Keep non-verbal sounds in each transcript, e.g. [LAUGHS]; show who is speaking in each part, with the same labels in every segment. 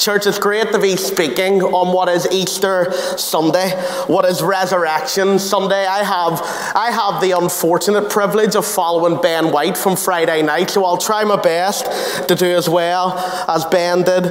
Speaker 1: Church, it's great to be speaking on what is Easter Sunday, what is Resurrection Sunday. I have, I have the unfortunate privilege of following Ben White from Friday night, so I'll try my best to do as well as Ben did.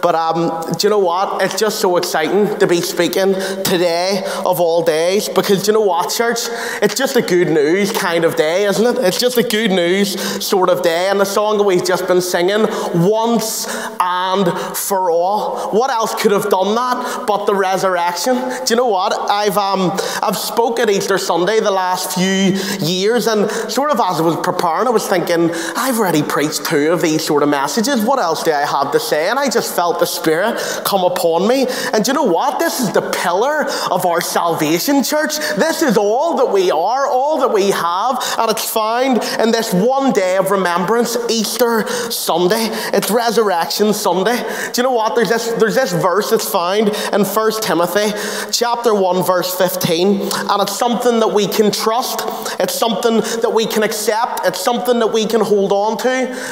Speaker 1: But um, do you know what? It's just so exciting to be speaking today of all days because do you know what, church? It's just a good news kind of day, isn't it? It's just a good news sort of day. And the song that we've just been singing, once and for all. What else could have done that but the resurrection? Do you know what? I've, um, I've spoken Easter Sunday the last few years, and sort of as I was preparing, I was thinking, I've already preached two of these sort of messages. What else do I have to say? And I just felt the Spirit come upon me. And do you know what? This is the pillar of our salvation, church. This is all that we are, all that we have, and it's found in this one day of remembrance, Easter Sunday. It's Resurrection Sunday. Do you know what? There's this, there's this verse that's found in 1 Timothy chapter 1, verse 15, and it's something that we can trust. It's something that we can accept. It's something that we can hold on to.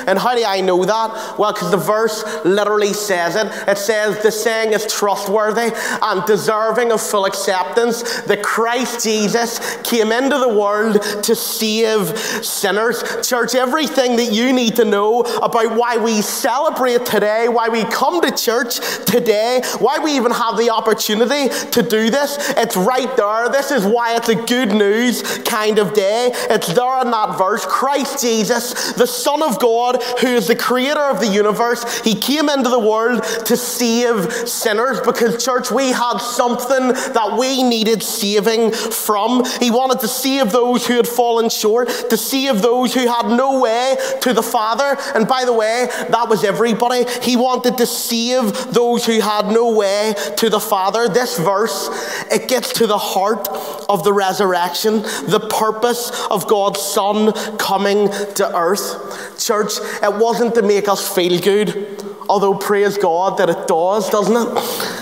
Speaker 1: And how do I know that? Well, because the verse literally says it. It says the saying is trustworthy and deserving of full acceptance that Christ Jesus came into the world to save sinners. Church, everything that you need to know about why we celebrate today, why we come to church today, why we even have the opportunity to do this, it's right there. This is why it's a good news kind of day. It's there in that verse. Christ Jesus, the Son of God, who is the creator of the universe, he came into the world to save sinners because, church, we had something that we needed saving from. He wanted to save those who had fallen short, to save those who had no way to the Father. And by the way, that was everybody. He wanted to save save those who had no way to the Father. This verse, it gets to the heart of the resurrection, the purpose of God's Son coming to earth. Church, it wasn't to make us feel good, although praise God that it does, doesn't it?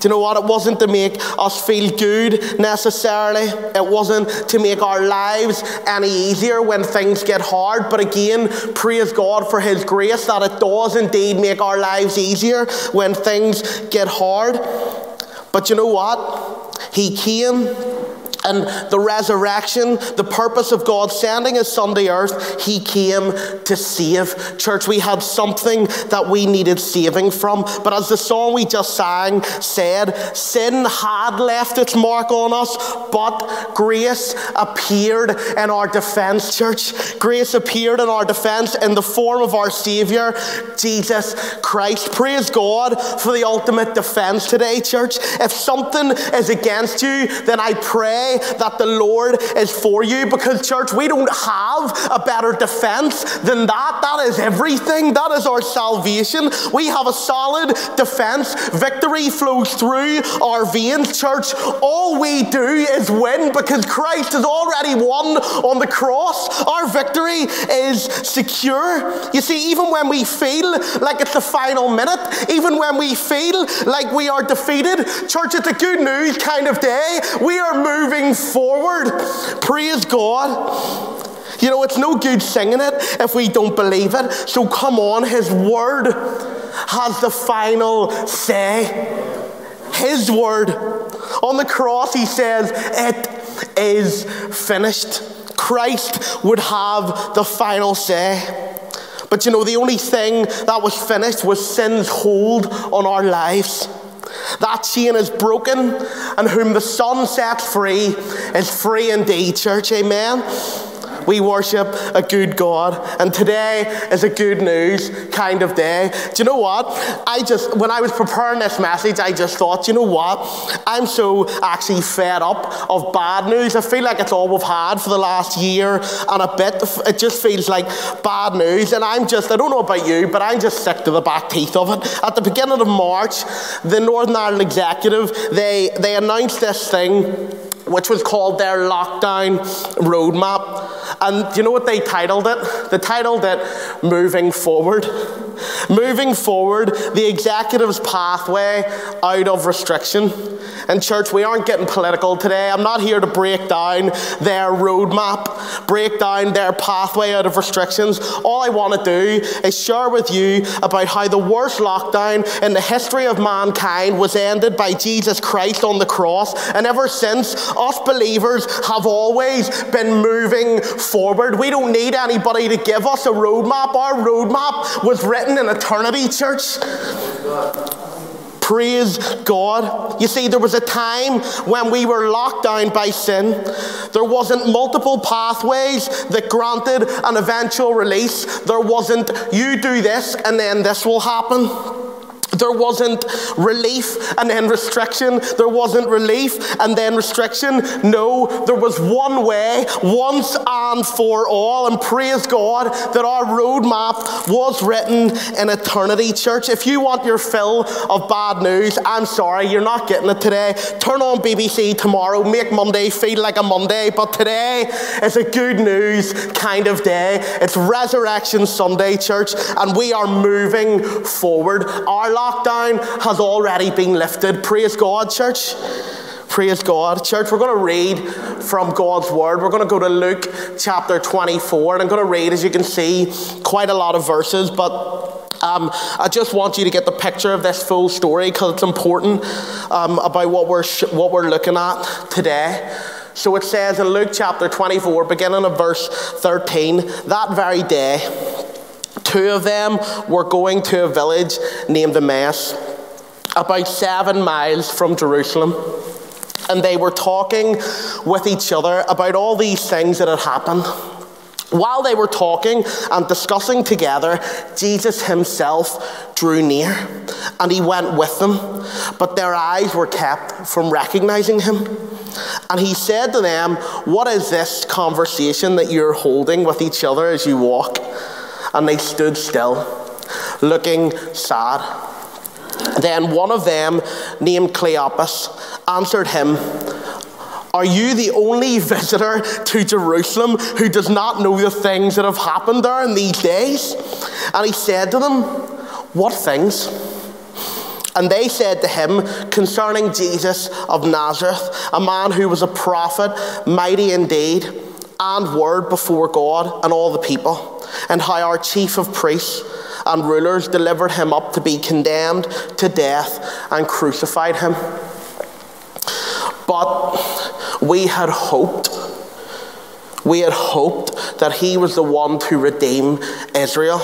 Speaker 1: Do you know what? It wasn't to make us feel good necessarily. It wasn't to make our lives any easier when things get hard. But again, praise God for His grace that it does indeed make our lives easier when things get hard. But you know what? He came and the resurrection, the purpose of God sending his son to earth, he came to save. Church, we had something that we needed saving from. But as the song we just sang said, sin had left its mark on us, but grace appeared in our defense, church. Grace appeared in our defense in the form of our Savior, Jesus Christ. Praise God for the ultimate defense today, church. If something is against you, then I pray that the Lord is for you because, church, we don't have a better defense than that. That is everything. That is our salvation. We have a solid defense. Victory flows through our veins, church. All we do is win because Christ has already won on the cross. Our victory is secure. You see, even when we feel like it's the final minute, even when we feel like we are defeated, church, it's a good news kind of day. We are moving forward. Praise God. You know, it's no good singing it if we don't believe it. So come on, His Word has the final say. His Word. On the cross, He says, It is finished. Christ would have the final say. But you know, the only thing that was finished was sin's hold on our lives. That chain is broken, and whom the Son sets free is free indeed, church. Amen. We worship a good God, and today is a good news kind of day. Do you know what? I just, when I was preparing this message, I just thought, you know what? I'm so actually fed up of bad news. I feel like it's all we've had for the last year and a bit. It just feels like bad news, and I'm just, I don't know about you, but I'm just sick to the back teeth of it. At the beginning of March, the Northern Ireland Executive, they, they announced this thing which was called their lockdown roadmap. And you know what they titled it? They titled it Moving Forward. Moving Forward, the executive's pathway out of restriction. And, church, we aren't getting political today. I'm not here to break down their roadmap, break down their pathway out of restrictions. All I want to do is share with you about how the worst lockdown in the history of mankind was ended by Jesus Christ on the cross. And ever since, us believers have always been moving forward. We don't need anybody to give us a roadmap. Our roadmap was written in eternity, church. Praise God. You see, there was a time when we were locked down by sin. There wasn't multiple pathways that granted an eventual release. There wasn't, you do this and then this will happen. There wasn't relief and then restriction. There wasn't relief and then restriction. No, there was one way, once and for all. And praise God that our roadmap was written in eternity, church. If you want your fill of bad news, I'm sorry, you're not getting it today. Turn on BBC tomorrow, make Monday feel like a Monday. But today is a good news kind of day. It's Resurrection Sunday, church, and we are moving forward. Our lockdown has already been lifted. Praise God, church. Praise God. Church, we're going to read from God's Word. We're going to go to Luke chapter 24, and I'm going to read, as you can see, quite a lot of verses, but um, I just want you to get the picture of this full story because it's important um, about what we're, sh- what we're looking at today. So it says in Luke chapter 24, beginning of verse 13, that very day, Two of them were going to a village named Emmaus, about seven miles from Jerusalem. And they were talking with each other about all these things that had happened. While they were talking and discussing together, Jesus himself drew near and he went with them, but their eyes were kept from recognizing him. And he said to them, What is this conversation that you're holding with each other as you walk? And they stood still, looking sad. Then one of them, named Cleopas, answered him, Are you the only [LAUGHS] visitor to Jerusalem who does not know the things that have happened there in these days? And he said to them, What things? And they said to him concerning Jesus of Nazareth, a man who was a prophet, mighty indeed, and word before God and all the people and how our chief of priests and rulers delivered him up to be condemned to death and crucified him. But we had hoped, we had hoped that he was the one to redeem Israel.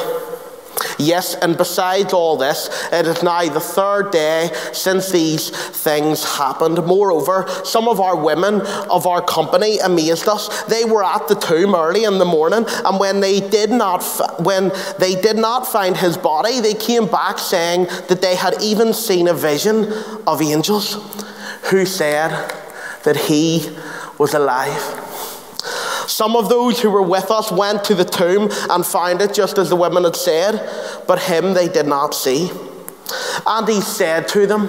Speaker 1: Yes, and besides all this, it is now the third day since these things happened. Moreover, some of our women of our company amazed us. They were at the tomb early in the morning, and when they did not when they did not find his body, they came back saying that they had even seen a vision of angels who said that he was alive. Some of those who were with us went to the tomb and found it just as the women had said, but him they did not see. And he said to them,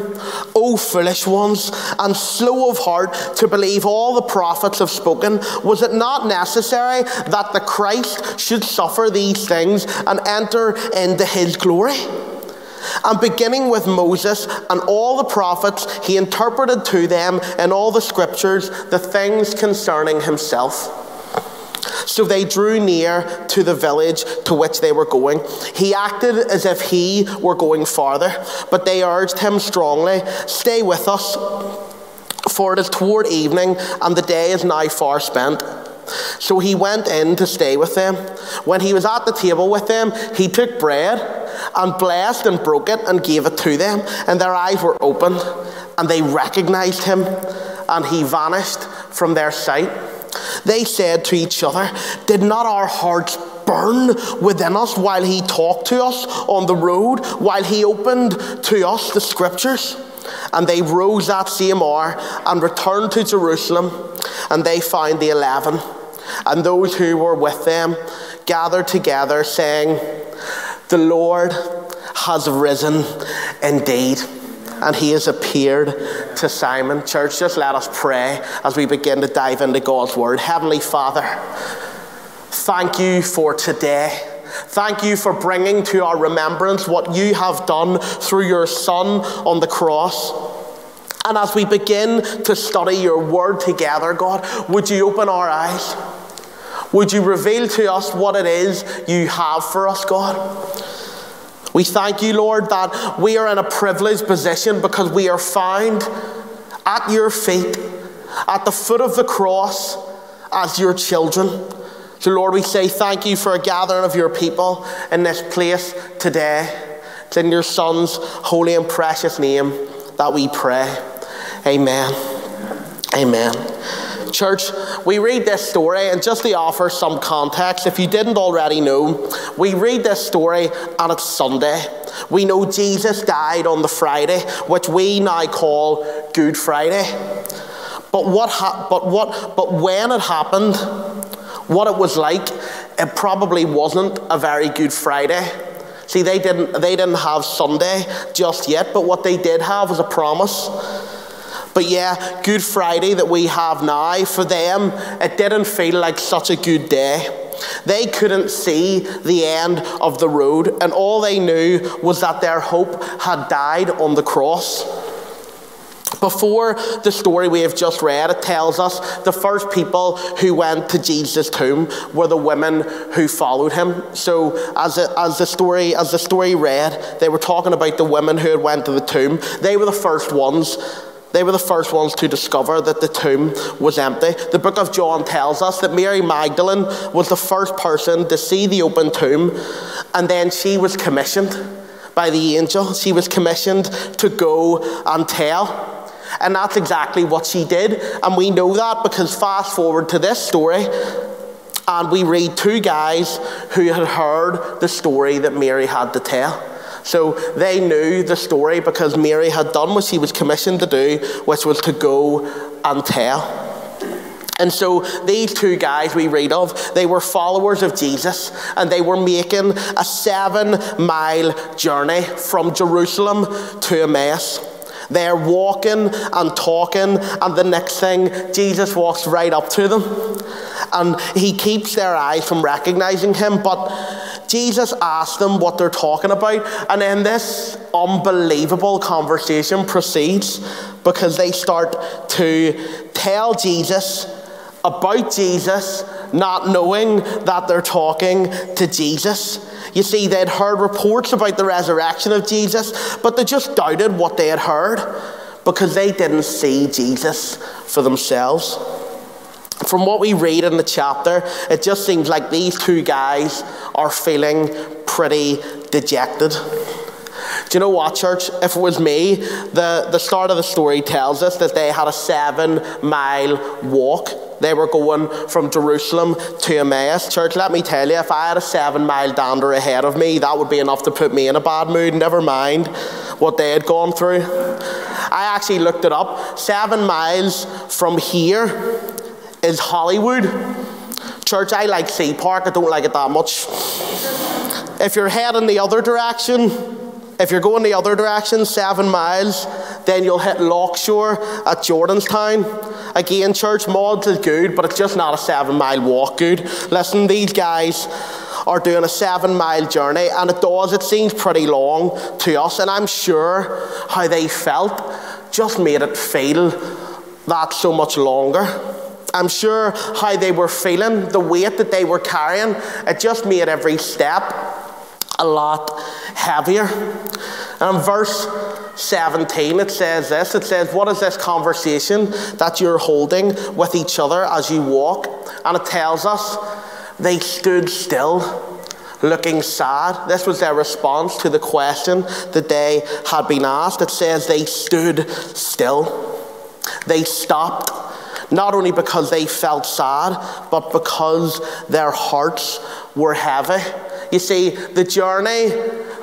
Speaker 1: O foolish ones, and slow of heart to believe all the prophets have spoken, was it not necessary that the Christ should suffer these things and enter into his glory? And beginning with Moses and all the prophets, he interpreted to them in all the scriptures the things concerning himself. So they drew near to the village to which they were going. He acted as if he were going farther, but they urged him strongly, Stay with us, for it is toward evening, and the day is now far spent. So he went in to stay with them. When he was at the table with them, he took bread and blessed and broke it and gave it to them. And their eyes were opened, and they recognized him, and he vanished from their sight. They said to each other, Did not our hearts burn within us while he talked to us on the road, while he opened to us the scriptures? And they rose that same hour and returned to Jerusalem, and they found the eleven and those who were with them gathered together, saying, The Lord has risen indeed and he has appeared to Simon. Church, just let us pray as we begin to dive into God's word. Heavenly Father, thank you for today. Thank you for bringing to our remembrance what you have done through your Son on the cross. And as we begin to study your word together, God, would you open our eyes? Would you reveal to us what it is you have for us, God? We thank you, Lord, that we are in a privileged position because we are found at your feet, at the foot of the cross, as your children. So, Lord, we say thank you for a gathering of your people in this place today. It's in your Son's holy and precious name that we pray. Amen. Amen. Church, we read this story, and just to offer some context, if you didn't already know, we read this story and it's Sunday. We know Jesus died on the Friday, which we now call Good Friday. But what, ha- but what, but when it happened, what it was like, it probably wasn't a very good Friday. See, they didn't, they didn't have Sunday just yet, but what they did have was a promise. But yeah, Good Friday that we have now, for them, it didn't feel like such a good day. They couldn't see the end of the road, and all they knew was that their hope had died on the cross. Before the story we have just read, it tells us the first people who went to Jesus' tomb were the women who followed him. So, as, as the story as the story read, they were talking about the women who had went to the tomb. They were the first ones they were the first ones to discover that the tomb was empty. The book of John tells us that Mary Magdalene was the first person to see the open tomb, and then she was commissioned by the angel. She was commissioned to go and tell. And that's exactly what she did. And we know that because fast forward to this story, and we read two guys who had heard the story that Mary had to tell. So they knew the story because Mary had done what she was commissioned to do, which was to go and tell. And so these two guys we read of, they were followers of Jesus and they were making a seven mile journey from Jerusalem to Emmaus. They're walking and talking, and the next thing, Jesus walks right up to them. And he keeps their eyes from recognizing him, but Jesus asks them what they're talking about, and then this unbelievable conversation proceeds because they start to tell Jesus about Jesus, not knowing that they're talking to Jesus. You see, they'd heard reports about the resurrection of Jesus, but they just doubted what they had heard because they didn't see Jesus for themselves. From what we read in the chapter, it just seems like these two guys are feeling pretty dejected. Do you know what, church? If it was me, the, the start of the story tells us that they had a seven mile walk. They were going from Jerusalem to Emmaus. Church, let me tell you, if I had a seven mile dander ahead of me, that would be enough to put me in a bad mood, never mind what they had gone through. I actually looked it up. Seven miles from here is Holywood. Church, I like Sea Park, I don't like it that much. If you're heading the other direction, if you're going the other direction, seven miles, then you'll hit Loughshore at Jordanstown. Again, church mods is good, but it's just not a seven mile walk good. Listen, these guys are doing a seven mile journey, and it does, it seems pretty long to us, and I'm sure how they felt just made it feel that so much longer. I'm sure how they were feeling, the weight that they were carrying, it just made every step a lot heavier. And verse 17, it says this it says, What is this conversation that you're holding with each other as you walk? And it tells us they stood still, looking sad. This was their response to the question that they had been asked. It says they stood still, they stopped. Not only because they felt sad, but because their hearts were heavy. You see, the journey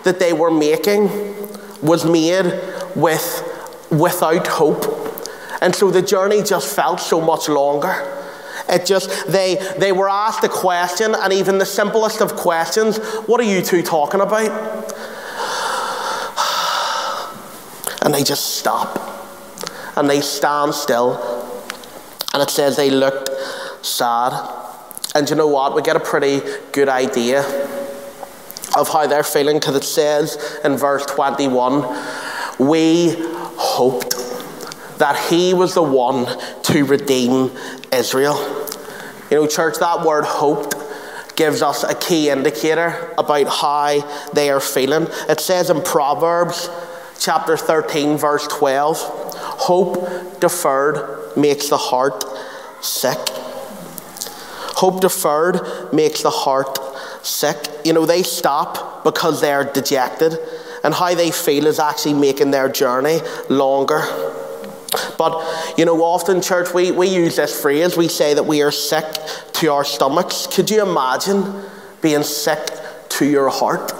Speaker 1: that they were making was made with without hope. And so the journey just felt so much longer. It just they they were asked a question, and even the simplest of questions, what are you two talking about? [SIGHS] And they just stop. And they stand still. And it says they looked sad. And you know what? We get a pretty good idea of how they're feeling because it says in verse 21 we hoped that he was the one to redeem Israel. You know, church, that word hoped gives us a key indicator about how they are feeling. It says in Proverbs chapter 13, verse 12, hope deferred makes the heart sick. Hope deferred makes the heart sick. You know, they stop because they're dejected, and how they feel is actually making their journey longer. But, you know, often, church, we, we use this phrase, we say that we are sick to our stomachs. Could you imagine being sick to your heart?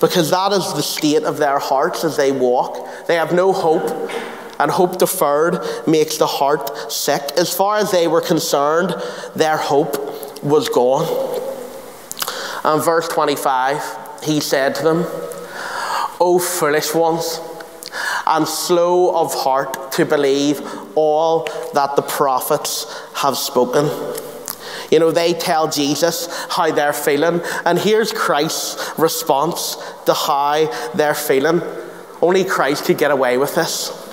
Speaker 1: Because that is the state of their hearts as they walk. They have no hope, and hope deferred makes the heart sick. As far as they were concerned, their hope was gone. And verse 25, he said to them, O foolish ones, and slow of heart to believe all that the prophets have spoken. You know, they tell Jesus how they're feeling, and here's Christ's response to how they're feeling. Only Christ could get away with this.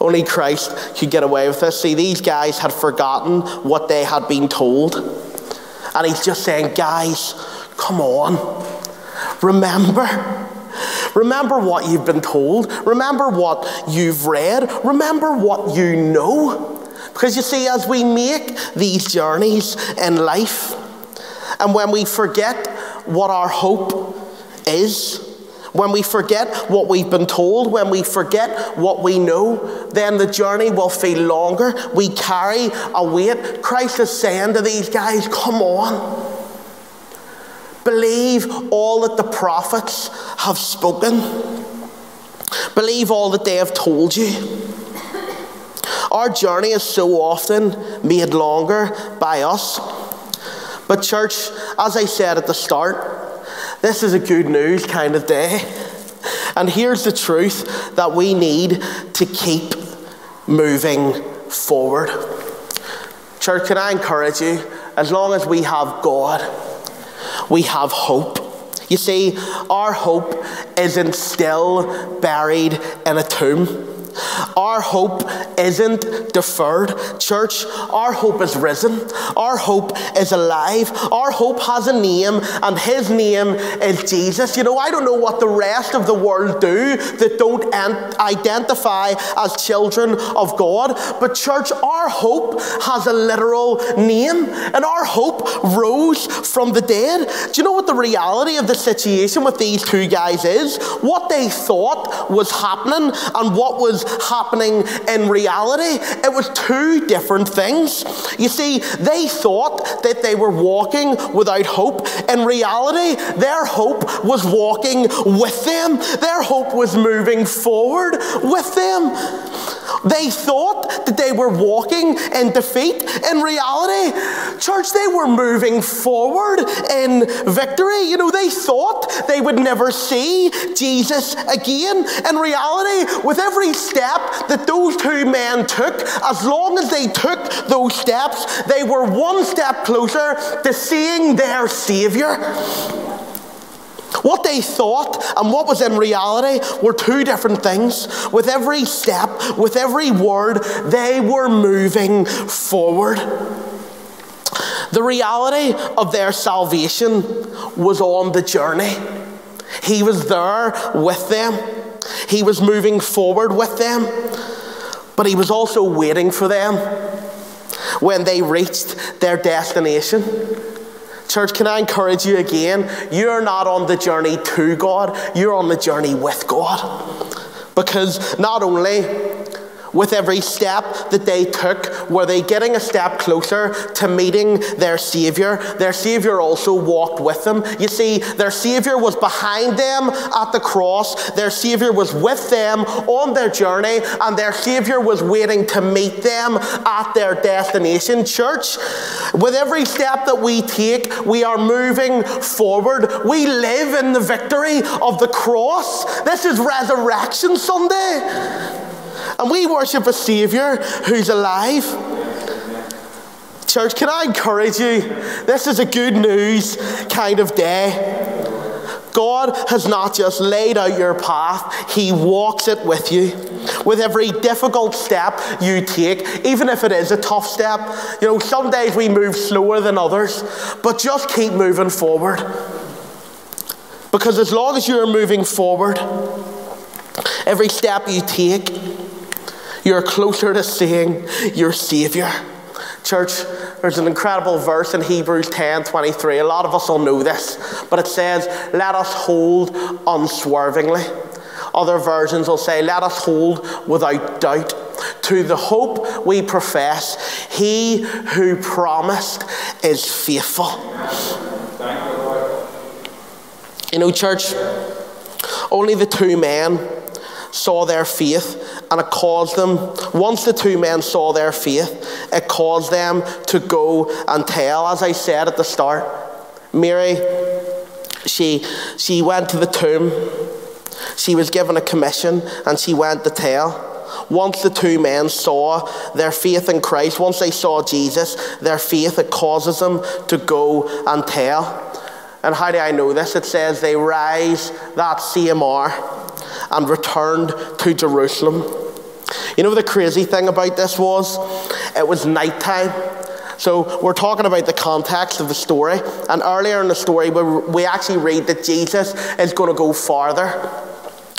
Speaker 1: Only Christ could get away with this. See, these guys had forgotten what they had been told. And he's just saying, guys, come on. Remember. Remember what you've been told. Remember what you've read. Remember what you know. Because you see, as we make these journeys in life, and when we forget what our hope is, when we forget what we've been told, when we forget what we know, then the journey will feel longer. We carry a weight. Christ is saying to these guys, Come on. Believe all that the prophets have spoken. Believe all that they have told you. Our journey is so often made longer by us. But, church, as I said at the start, this is a good news kind of day. And here's the truth that we need to keep moving forward. Church, can I encourage you? As long as we have God, we have hope. You see, our hope isn't still buried in a tomb. Our hope isn't deferred, church. Our hope is risen. Our hope is alive. Our hope has a name, and his name is Jesus. You know, I don't know what the rest of the world do that don't identify as children of God, but church, our hope has a literal name, and our hope rose from the dead. Do you know what the reality of the situation with these two guys is? What they thought was happening and what was happening in reality. It was two different things. You see, they thought that they were walking without hope. In reality, their hope was walking with them, their hope was moving forward with them. They thought that they were walking in defeat. In reality, church, they were moving forward in victory. You know, they thought they would never see Jesus again. In reality, with every step that those two men took, as long as they took those steps, they were one step closer to seeing their Savior. What they thought and what was in reality were two different things. With every step, with every word, they were moving forward. The reality of their salvation was on the journey. He was there with them. He was moving forward with them, but He was also waiting for them when they reached their destination. Church, can I encourage you again? You're not on the journey to God, you're on the journey with God. Because not only with every step that they took, were they getting a step closer to meeting their Savior? Their Savior also walked with them. You see, their Savior was behind them at the cross, their Savior was with them on their journey, and their Savior was waiting to meet them at their destination. Church, with every step that we take, we are moving forward. We live in the victory of the cross. This is Resurrection Sunday. And we worship a Savior who's alive. Church, can I encourage you? This is a good news kind of day. God has not just laid out your path, He walks it with you. With every difficult step you take, even if it is a tough step. You know, some days we move slower than others, but just keep moving forward. Because as long as you're moving forward, every step you take, you're closer to seeing your Saviour. Church, there's an incredible verse in Hebrews 10 23. A lot of us will know this, but it says, Let us hold unswervingly. Other versions will say, Let us hold without doubt to the hope we profess. He who promised is faithful. You know, church, only the two men saw their faith, and it caused them, once the two men saw their faith, it caused them to go and tell. As I said at the start, Mary, she, she went to the tomb, she was given a commission, and she went to tell. Once the two men saw their faith in Christ, once they saw Jesus, their faith, it causes them to go and tell. And how do I know this? It says they rise that same hour and returned to Jerusalem. You know the crazy thing about this was? It was nighttime. So we're talking about the context of the story. And earlier in the story, we we actually read that Jesus is going to go farther.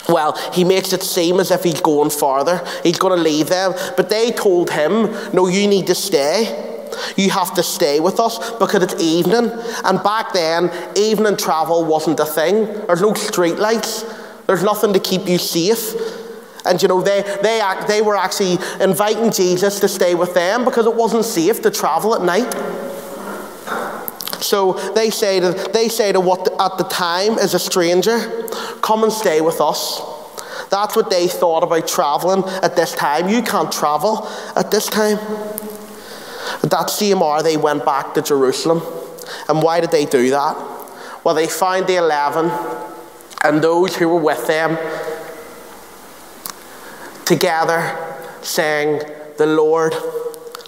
Speaker 1: Well, he makes it seem as if he's going farther. He's going to leave them. But they told him, no, you need to stay. You have to stay with us because it's evening. And back then, evening travel wasn't a thing. There's no street lights. There's nothing to keep you safe. And you know, they, they, they were actually inviting Jesus to stay with them because it wasn't safe to travel at night. So they say to, they say to what at the time is a stranger, come and stay with us. That's what they thought about traveling at this time. You can't travel at this time. At that same hour, they went back to Jerusalem. And why did they do that? Well, they found the eleven and those who were with them together, saying, The Lord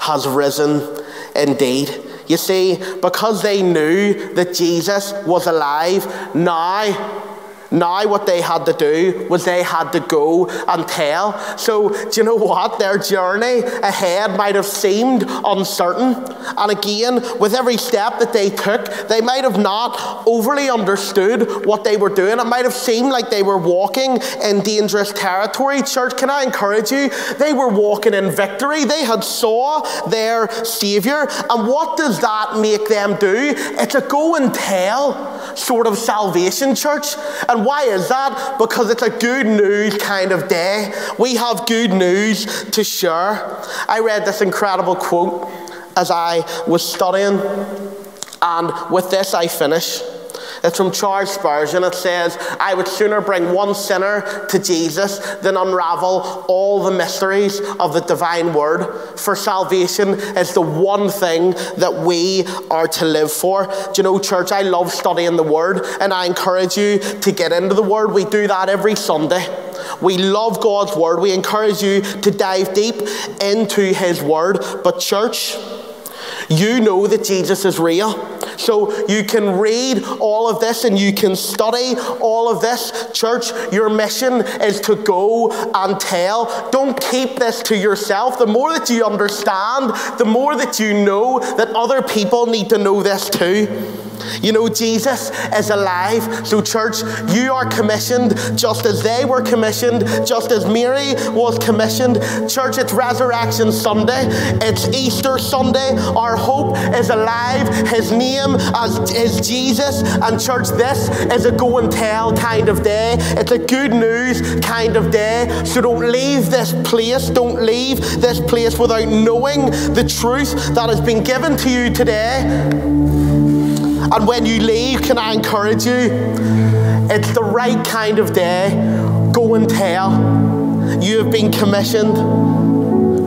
Speaker 1: has risen indeed. You see, because they knew that Jesus was alive, now now, what they had to do was they had to go and tell. So, do you know what? Their journey ahead might have seemed uncertain. And again, with every step that they took, they might have not overly understood what they were doing. It might have seemed like they were walking in dangerous territory. Church, can I encourage you? They were walking in victory. They had saw their Savior. And what does that make them do? It's a go and tell sort of salvation, church. And why is that? Because it's a good news kind of day. We have good news to share. I read this incredible quote as I was studying, and with this I finish. It's from Charles Spurgeon. It says, I would sooner bring one sinner to Jesus than unravel all the mysteries of the divine word. For salvation is the one thing that we are to live for. Do you know, church, I love studying the word, and I encourage you to get into the word. We do that every Sunday. We love God's word. We encourage you to dive deep into his word. But, church, you know that Jesus is real. So you can read all of this and you can study all of this. Church, your mission is to go and tell. Don't keep this to yourself. The more that you understand, the more that you know that other people need to know this too. You know, Jesus is alive. So, church, you are commissioned just as they were commissioned, just as Mary was commissioned. Church, it's Resurrection Sunday, it's Easter Sunday. Our hope is alive. His name is Jesus. And, church, this is a go and tell kind of day. It's a good news kind of day. So, don't leave this place. Don't leave this place without knowing the truth that has been given to you today. And when you leave, can I encourage you? It's the right kind of day. Go and tell. You have been commissioned.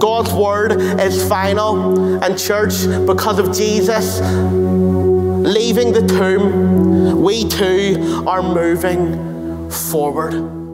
Speaker 1: God's word is final. And, church, because of Jesus leaving the tomb, we too are moving forward.